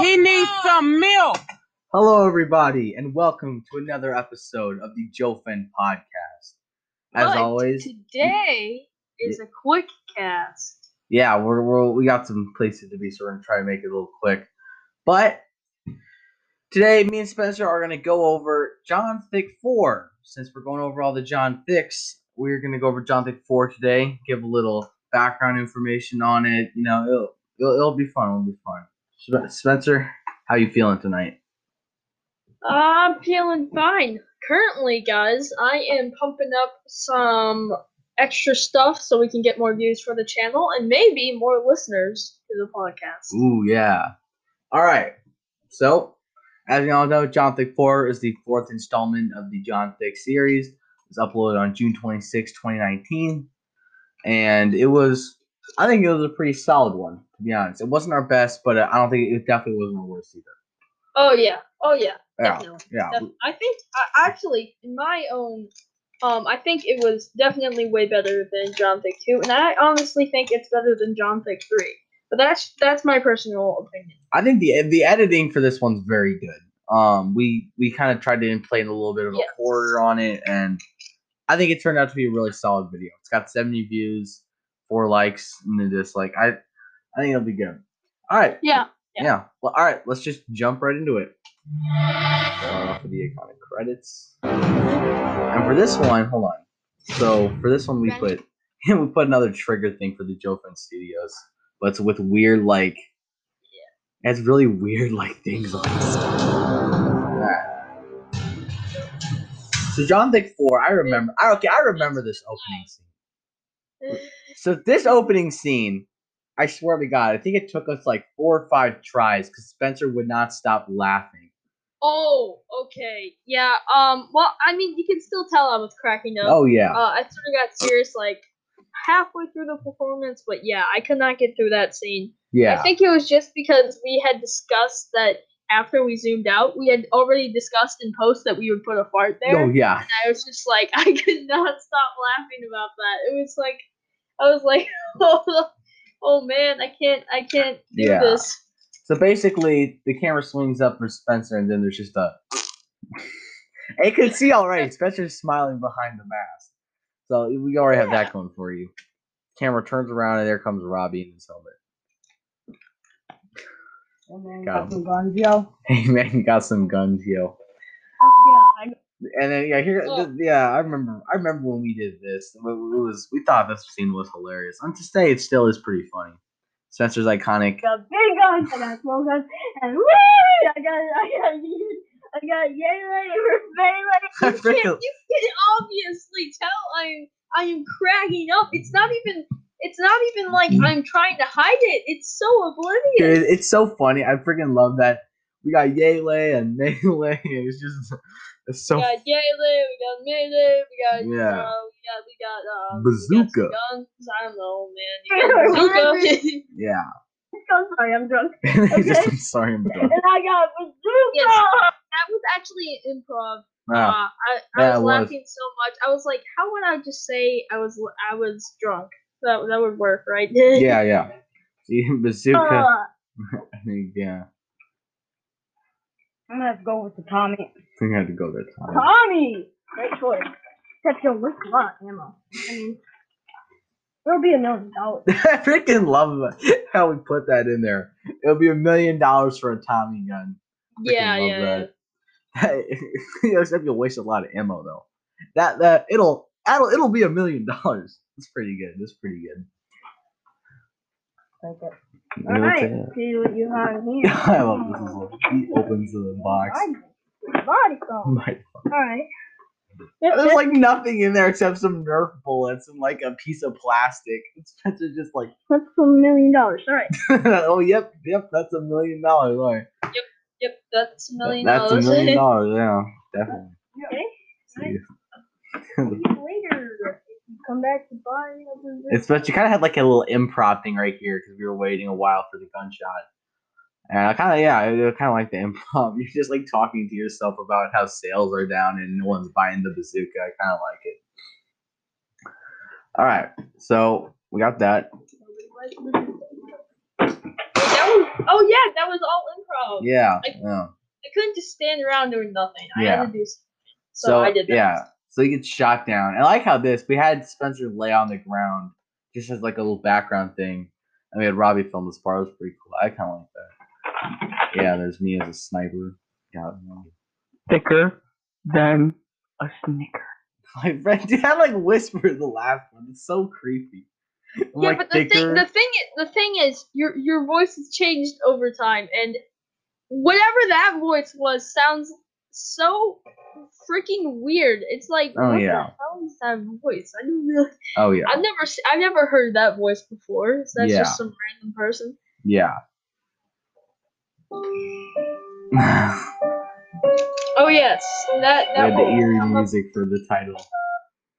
He oh, needs some milk. Hello, everybody, and welcome to another episode of the Jovfen podcast. As But always, today is a quick cast. yeah, we're, we're we got some places to be, so we're gonna try to make it a little quick. But today, me and Spencer are gonna go over John Thiccc Four. Since we're going over all the John Thicks, we're gonna go over John Thiccc Four today. Give a little background information on it. You know, it'll it'll, it'll be fun. It'll be fun. Sp- Spencer, how you feeling tonight? I'm feeling fine. Currently, guys, I am pumping up some extra stuff so we can get more views for the channel and maybe more listeners to the podcast. Ooh, yeah. All right. So, as you all know, John Thiccc 4 is the fourth installment of the John Thiccc series. It was uploaded on June 26, 2019. And it was, I think it was a pretty solid one, to be honest. It wasn't our best, but I don't think it definitely wasn't our worst either. Oh yeah, oh yeah, Yeah. definitely. Yeah. I think I actually, in my own, um, I think it was definitely way better than John Thiccc two, and I honestly think it's better than John Thiccc three. But that's that's my personal opinion. I think the the editing for this one's very good. Um, we we kind of tried to implant a little bit of a Yes. horror on it, and I think it turned out to be a really solid video. It's got 70 views, four likes, and a dislike. I I think it'll be good. All right. Yeah. Yeah. yeah. Well, all right. Let's just jump right into it. Start off with the iconic credits. And for this one, hold on. So for this one, we Ready? put we put another trigger thing for the Jovfen Studios, but it's with weird like. It has really weird like things on it. So John Thiccc Four, I remember. I okay, I remember this opening scene. So this opening scene, I swear to God, I think it took us like four or five tries because Spencer would not stop laughing. Oh, okay. Yeah. Um. Well, I mean, you can still tell I was cracking up. Oh yeah, Uh, I sort of got serious like halfway through the performance, but yeah, I could not get through that scene. yeah, I think it was just because we had discussed that after we zoomed out, we had already discussed in post that we would put a fart there. oh yeah. And I was just like, I could not stop laughing about that. It was like, I was like, oh, man, I can't, I can't do Yeah. this. So basically, the camera swings up for Spencer, and then there's just a. and you can see already, Spencer's smiling behind the mask. So we already have Yeah. that going for you. Camera turns around, and there comes Robbie in his helmet. And then Got got some guns, yo. Hey man, you got some guns, yo. Yeah, I And then yeah, here, Oh. th- yeah, I remember. I remember when we did this. It was we thought this scene was hilarious. And to say it still is pretty funny. Spencer's iconic. got big guns, I got small guns, and woo! I got, I got, I got yay lady for I You can, freaking- you can obviously tell I'm, I am cracking up. It's not even, it's not even like Mm-hmm. I'm trying to hide it. It's so Dude, oblivious. it's so funny. I freaking love that. We got Yele and Melee. It's just it's so we got Yale, we got Melee, we got Yeah. uh, we got we got um, Bazooka. We got guns. I don't know, man. You got bazooka. yeah. I'm sorry, I'm drunk. He just- I'm sorry, I'm And drunk. I got bazooka! Yes. that was actually improv. Wow. Uh, I, I Yeah, was it was. laughing so much. I was like, how would I just say I was I was drunk? That that would work, right? yeah, yeah. See, bazooka. Uh, yeah. I'm gonna have to go with the Tommy. I think I had to go there. Tom. Tommy! Great choice. That's your list a lot of ammo. I mean, it'll be a million dollars. I freaking love how we put that in there. It'll be a million dollars for a Tommy gun. Freaking yeah, love yeah, yeah. that. you except you'll waste a lot of ammo though. That that it'll that'll it'll be a million dollars. It's pretty good. It's pretty good. Like it. You know, Alright, it's, see what you have here. I love this. Is a, he opens the box. Body song. My- Alright. There's like nothing in there except some Nerf bullets and like a piece of plastic. it's Spencer just like, That's a million dollars. Alright. oh yep, yep, that's a million dollars. All right. Yep, yep, that's a million That's dollars. a million dollars. Yeah, definitely. Okay. See. Later, if you come back to buy another It's but you kind of had like a little improv thing right here because we were waiting a while for the gunshot. And I kind of yeah, I kind of like the improv. You're just like talking to yourself about how sales are down and no one's buying the bazooka. I kind of like it. All right, so we got that. That was, oh yeah, that was all improv. Yeah. I- yeah. I couldn't just stand around doing nothing. I Yeah. had to do something. So, I did that. yeah. So he gets shot down. I like how this we had Spencer lay on the ground just as like a little background thing. And we had Robbie film this part. It was pretty cool. I kinda like that. Yeah, there's me as a sniper. Yeah. Thicker than a snicker. My friend did I like whisper the last one. It's so creepy. I'm Yeah, like but the thing, the thing, the thing is, your your voice has changed over time, and whatever that voice was sounds so freaking weird. It's like, Oh, what yeah. the hell is that voice? I don't know. oh yeah. I've never, I've never heard that voice before. So that's Yeah. just some random person. Yeah. Oh yes, that We that had the eerie music for the title.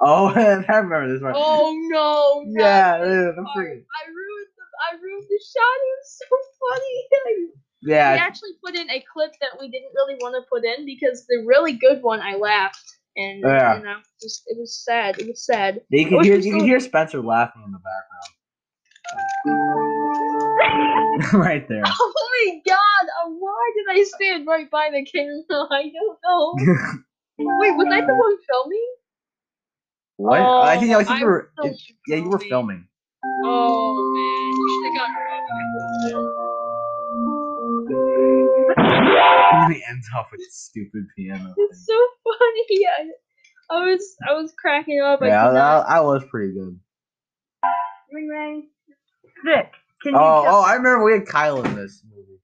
Oh, I remember this one. Oh no! yeah, dude. I ruined the, I ruined the shot. It was so funny. we actually put in a clip that we didn't really want to put in because the really good one I laughed and Yeah. you know just it was sad. It was sad. you can hear you can hear Spencer laughing in the background. right there. Oh my god! Uh, why did I stand right by the camera? I don't know. Wait, was I the one filming? what? I think I think Oh, you were. it- yeah, you were filming. Oh man, you should have gotten And ends off with stupid piano. It's Thing. so funny. I, I was I was cracking up. I Yeah, could not- that, that was pretty good. Ring ring. Sick. Can you Oh, tell- oh, I remember we had Kyle in this movie.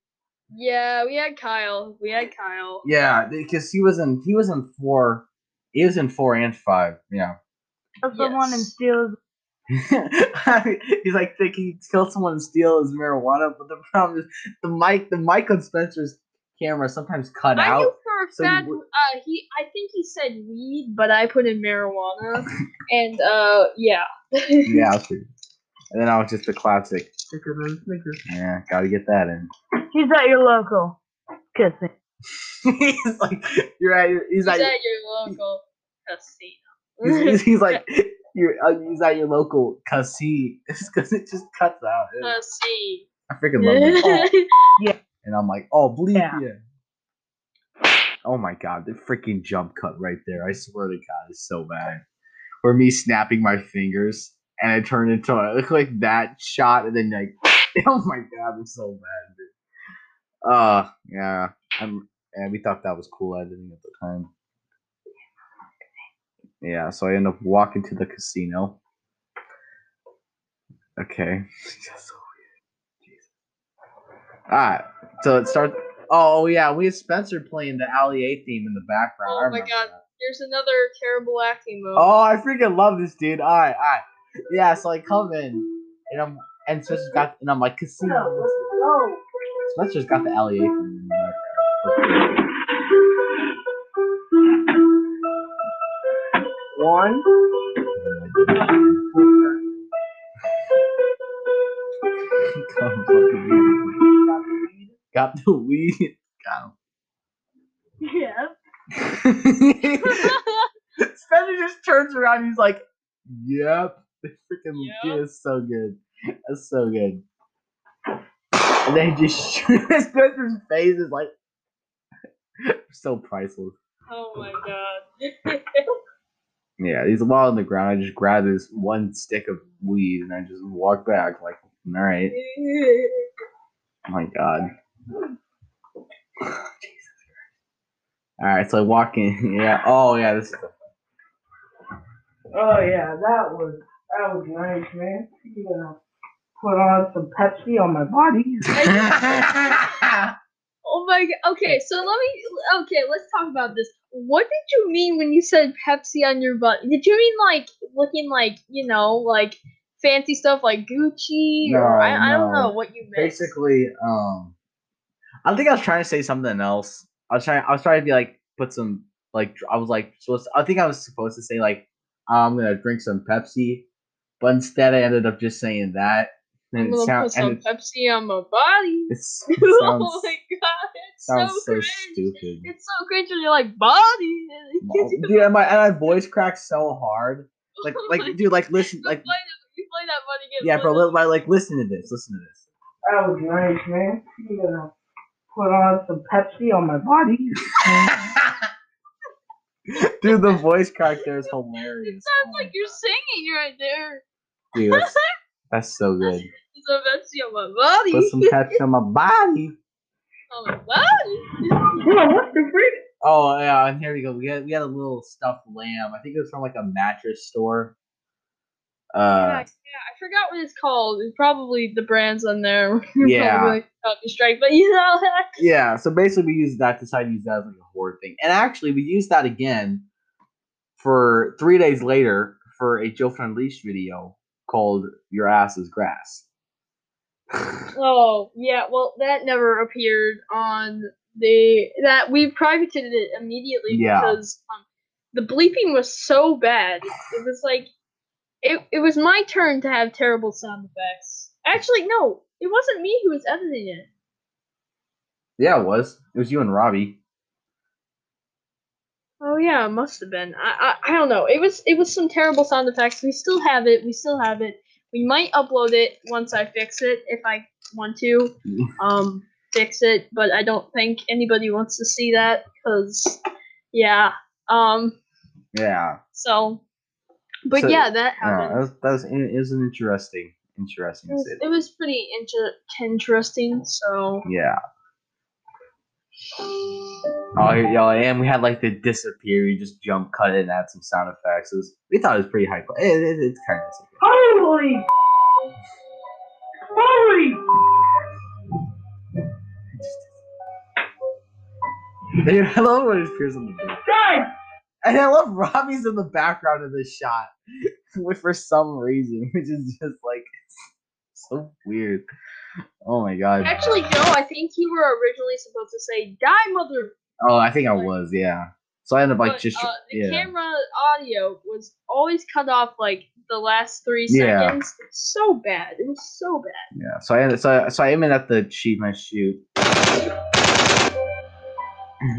Yeah, we had Kyle. We had Kyle. Yeah, because he was in he was in four. He was in four and five. Yeah. Kill someone and Yes. steal. He's like thinking he killed someone and steal his marijuana, but the problem is the mic the mic on Spencer's camera sometimes cut I knew out. for a so fact. would- Uh, he. I think he said weed, but I put in marijuana, and uh, yeah. yeah, that's pretty- and then I was just the classic. Thicker than a. Yeah, gotta get that in. He's at your local. Kissing. he's like, you're at your. He's He's at. at Your, your local he's, casino. he's, he's like, you're. Uh, he's at your local casino because it just cuts out. Casino. I freaking love it. Oh, and I'm like, oh, bleep Yeah. yeah. Oh my god, the freaking jump cut right there. I swear to God, it's so bad. Or me snapping my fingers and I turned into a, it looked like that shot and then like, oh my god, it's so bad, dude. Uh, yeah. I'm, and we thought that was cool editing at the time. Yeah, so I end up walking to the casino. Okay. That's so weird. Jesus. Alright, so it starts. Oh yeah, we have Spencer playing the Ali A theme in the background. Oh my God. that. There's another terrible acting move. Oh, I freaking love this dude. Alright, alright. Yeah, so I come in and I'm and Spencer's got and I'm like casino. Oh. Spencer's got the Ali A theme in the background. One. Come fucking weed. Got the weed. Got Yeah. him. Spencer just turns around. He's like, "Yep." It's freaking Yep. yeah, it's so good. That's so good. And then he just Spencer's face is like so priceless. oh my god. Yeah, he's while on the ground. I just grab this one stick of weed and I just walk back like, all right. Oh my god. Jesus Christ. All right, so I walk in. Yeah. Oh yeah. This. Is Oh yeah, that was that was nice, man. You gonna put on some Pepsi on my body? Oh my god. Okay, so let me. Okay, let's talk about this. What did you mean when you said Pepsi on your butt? Did you mean like looking like you know like fancy stuff like Gucci or No, I, I don't know what you meant. Basically, um, I think I was trying to say something else. I was trying. I was trying to be like put some like I was like supposed. To, I think I was supposed to say like I'm gonna drink some Pepsi, but instead I ended up just saying that. I'm And it gonna sounds put some Pepsi on my body. it's, it oh my god, it's sounds so so stupid. It's so cringe when you're like body. Well, Dude, and my and my voice cracks so hard. Like Oh like my dude, like listen, You like play that, you play that money again. yeah, play bro. Like, like listen to this. Listen to this. That was nice, man. You gonna put on some Pepsi on my body. Dude, the voice crack there is hilarious. It sounds like you're singing right there. Dude, that's, that's so good. So Pepsi on my body. Put some Pepsi on my body. on my body. Hold on, what's the freak? Oh yeah, and here we go. We had we had a little stuffed lamb. I think it was from like a mattress store. Yeah, Uh, yeah, I forgot what it's called. It's probably the brands on there. Yeah. Probably like Strike, but you know. yeah. So basically, we used that decided to use that as like a horror thing, and actually, we used that again for three days later for a Joe Unleashed video called "Your Ass Is Grass." oh yeah, well that never appeared on the that we privated it immediately Yeah. because um, the bleeping was so bad. It was like it it was my turn to have terrible sound effects. Actually, no, it wasn't me who was editing it. yeah, it was. It was you and Robbie. Oh yeah, it must have been. I, I I don't know. It was it was some terrible sound effects. We still have it. We still have it. We might upload it once I fix it if I want to. Um, fix it, but I don't think anybody wants to see that because, yeah. Um. Yeah. So, but So, yeah, that Yeah, happened. that was, that was it was an interesting, interesting. it, was, sit. it was pretty inter- interesting. So. Yeah. Oh, here- yo, and we had like the disappear. You just jump cut it and add some sound effects. It was, we thought it was pretty high. It, it, it's kind of Holy! Holy! I love when it appears on the book. Guys! And I love Robbie's in the background of this shot, for some reason, which is just like so weird. Oh my god. Actually, no. I think you were originally supposed to say "die, mother." Oh, I think I was, yeah. So I ended up like but, just uh, the yeah. camera audio was always cut off like the last three Yeah. seconds. It's so bad. It was so bad. Yeah, so I ended, so I, so I aimed at the achievement shoot.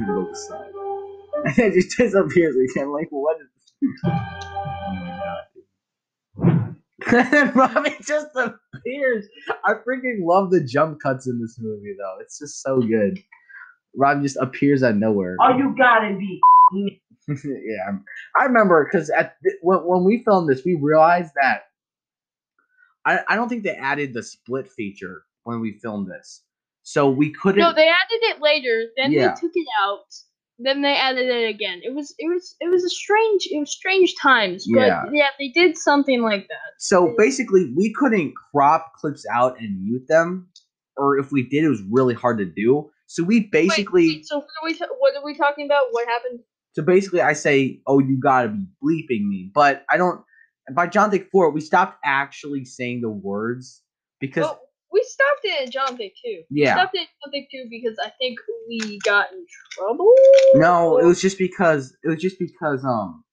Looks sad. And it just disappears again. Like what is? oh my god. dude. and Robbie just appears. I freaking love the jump cuts in this movie, though. It's just so good. Robbie just appears out of nowhere. Oh, you gotta be. yeah, I'm- I remember because at th- when, when we filmed this, we realized that I, I don't think they added the split feature when we filmed this, so we couldn't. No, they added it later. Then Yeah. they took it out. Then they added it again. It was it was it was a strange it was strange times. But Yeah. yeah, they did something like that. so basically, we couldn't crop clips out and mute them, or if we did, it was really hard to do. So we Wait, basically, wait, so what are we what are we talking about? What happened? so basically, I say, "Oh, you gotta be bleeping me," but I don't. By John Thiccc Four, we stopped actually saying the words because Well, we stopped it at John too. We Yeah. stopped it at John Vic too because I think we got in trouble. No, it was just because it was just because um,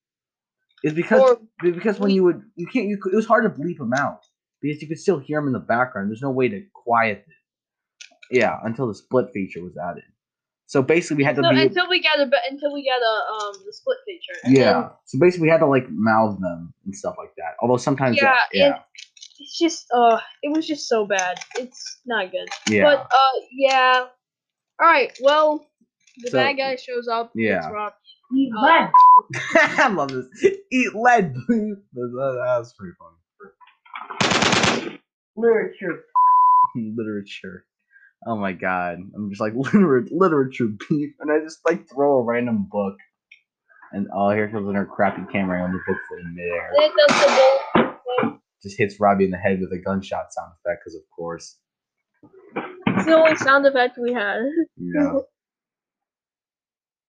it's because Or because when we- you would you can't you it was hard to bleep them out because you could still hear them in the background. There's no way to quiet it. Yeah, until the split feature was added. So basically, we had to So, until we got a until we got a um the split feature. Yeah. So basically, we had to like mouth them and stuff like that. Although sometimes Yeah, yeah it's just uh it was just so bad. It's not good. yeah But uh yeah. Alright, well the So- bad guy shows up. Yeah. It's Rob. Uh, lead. I love this. Eat lead, please. That, that- that was pretty funny. Literature. literature. Oh my god. I'm just like liter- literature beef and I just like throw a random book. And oh here comes her crappy camera on the book in midair. And it does the whole Just hits Robbie in the head with a gunshot sound effect, because of course. it's the only sound effect we had. Yeah.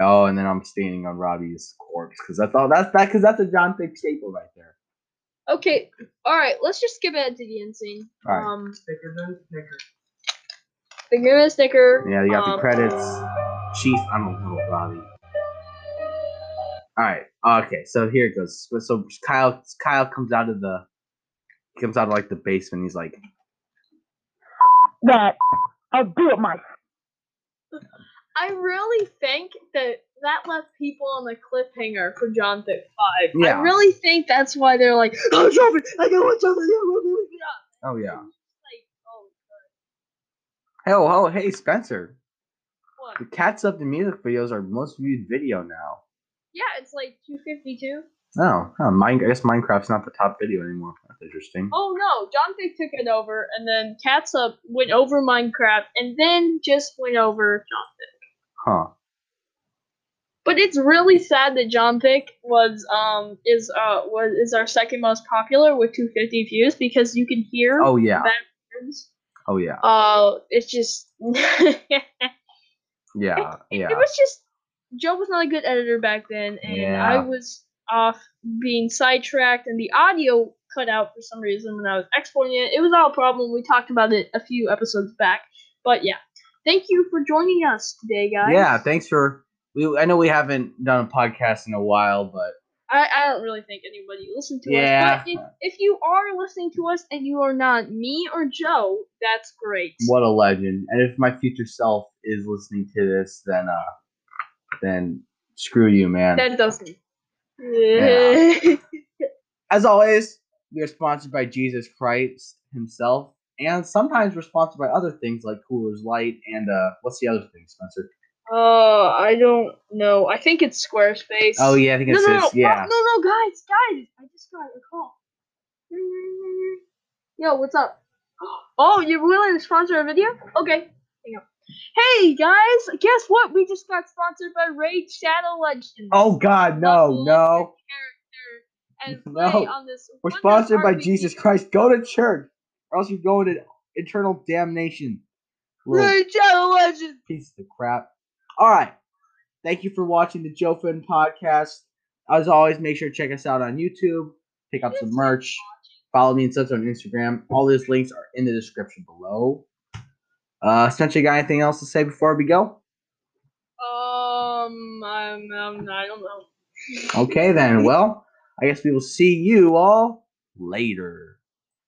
Oh, and then I'm standing on Robbie's corpse because that's all. That's that because that's a John Thiccc staple right there. Okay, alright, let's just skip ahead to the end scene. Alright. Um Thicker than Snickers. the Grimace sticker. Yeah, you got um, the credits. Chief, I don't know, Robbie. All right. Okay. So here it goes. So- Kyle, Kyle comes out of the, he comes out of like the basement. He's like, That I'll do it myself. I really think that that left people on the cliffhanger for John Thiccc 5. Yeah. I really think that's why they're like, oh, Trophy, I got one Trophy. oh yeah. Like, oh, Oh, oh, hey Spencer. The Cats Up the music videos are most viewed video now. Yeah, it's like 252. Oh, oh mine, I guess Minecraft's not the top video anymore. Interesting. Oh no, John Thiccc took it over, and then Cats Up went over Minecraft, and then just went over John Thiccc. Huh. But it's really sad that John Thiccc was um is uh was is our second most popular with 250 views because you can hear Oh yeah. backwards. Oh yeah. Uh, it's just it, Yeah. Yeah. it was just Joe was not a good editor back then, and Yeah. I was off being sidetracked, and the audio cut out for some reason when I was exporting it. It was all a problem. We talked about it a few episodes back, but yeah. Thank you for joining us today, guys. Yeah. Thanks for. We, I know we haven't done a podcast in a while, but I, I don't really think anybody listened to Yeah. us. But if, if you are listening to us and you are not me or Joe, that's great. what a legend! And if my future self is listening to this, then uh, then screw you, man. That doesn't. Yeah. As always, we are sponsored by Jesus Christ Himself, and sometimes we're sponsored by other things like Coolers Light and uh, what's the other thing, Spencer? Uh, I don't know. I think it's Squarespace. Oh yeah, I think it's no, no, this. Yeah. no, no, guys, guys! I just got a call. Yo, what's up? Oh, you're willing to sponsor a video? Okay, hang on. Hey guys, guess what? We just got sponsored by Raid Shadow Legends. Oh God, no, no. And No. on this We're sponsored by Jesus Christ. Go to church, or else you're going to eternal damnation. Little Raid Shadow Legends. piece of crap. All right. Thank you for watching the Jovfen podcast. As always, make sure to check us out on YouTube. Pick up some merch. Follow me and such on Instagram. All those links are in the description below. Uh, Spencer, you got anything else to say before we go? Um, I'm, um, I don't know. Okay, then. Well, I guess we will see you all later.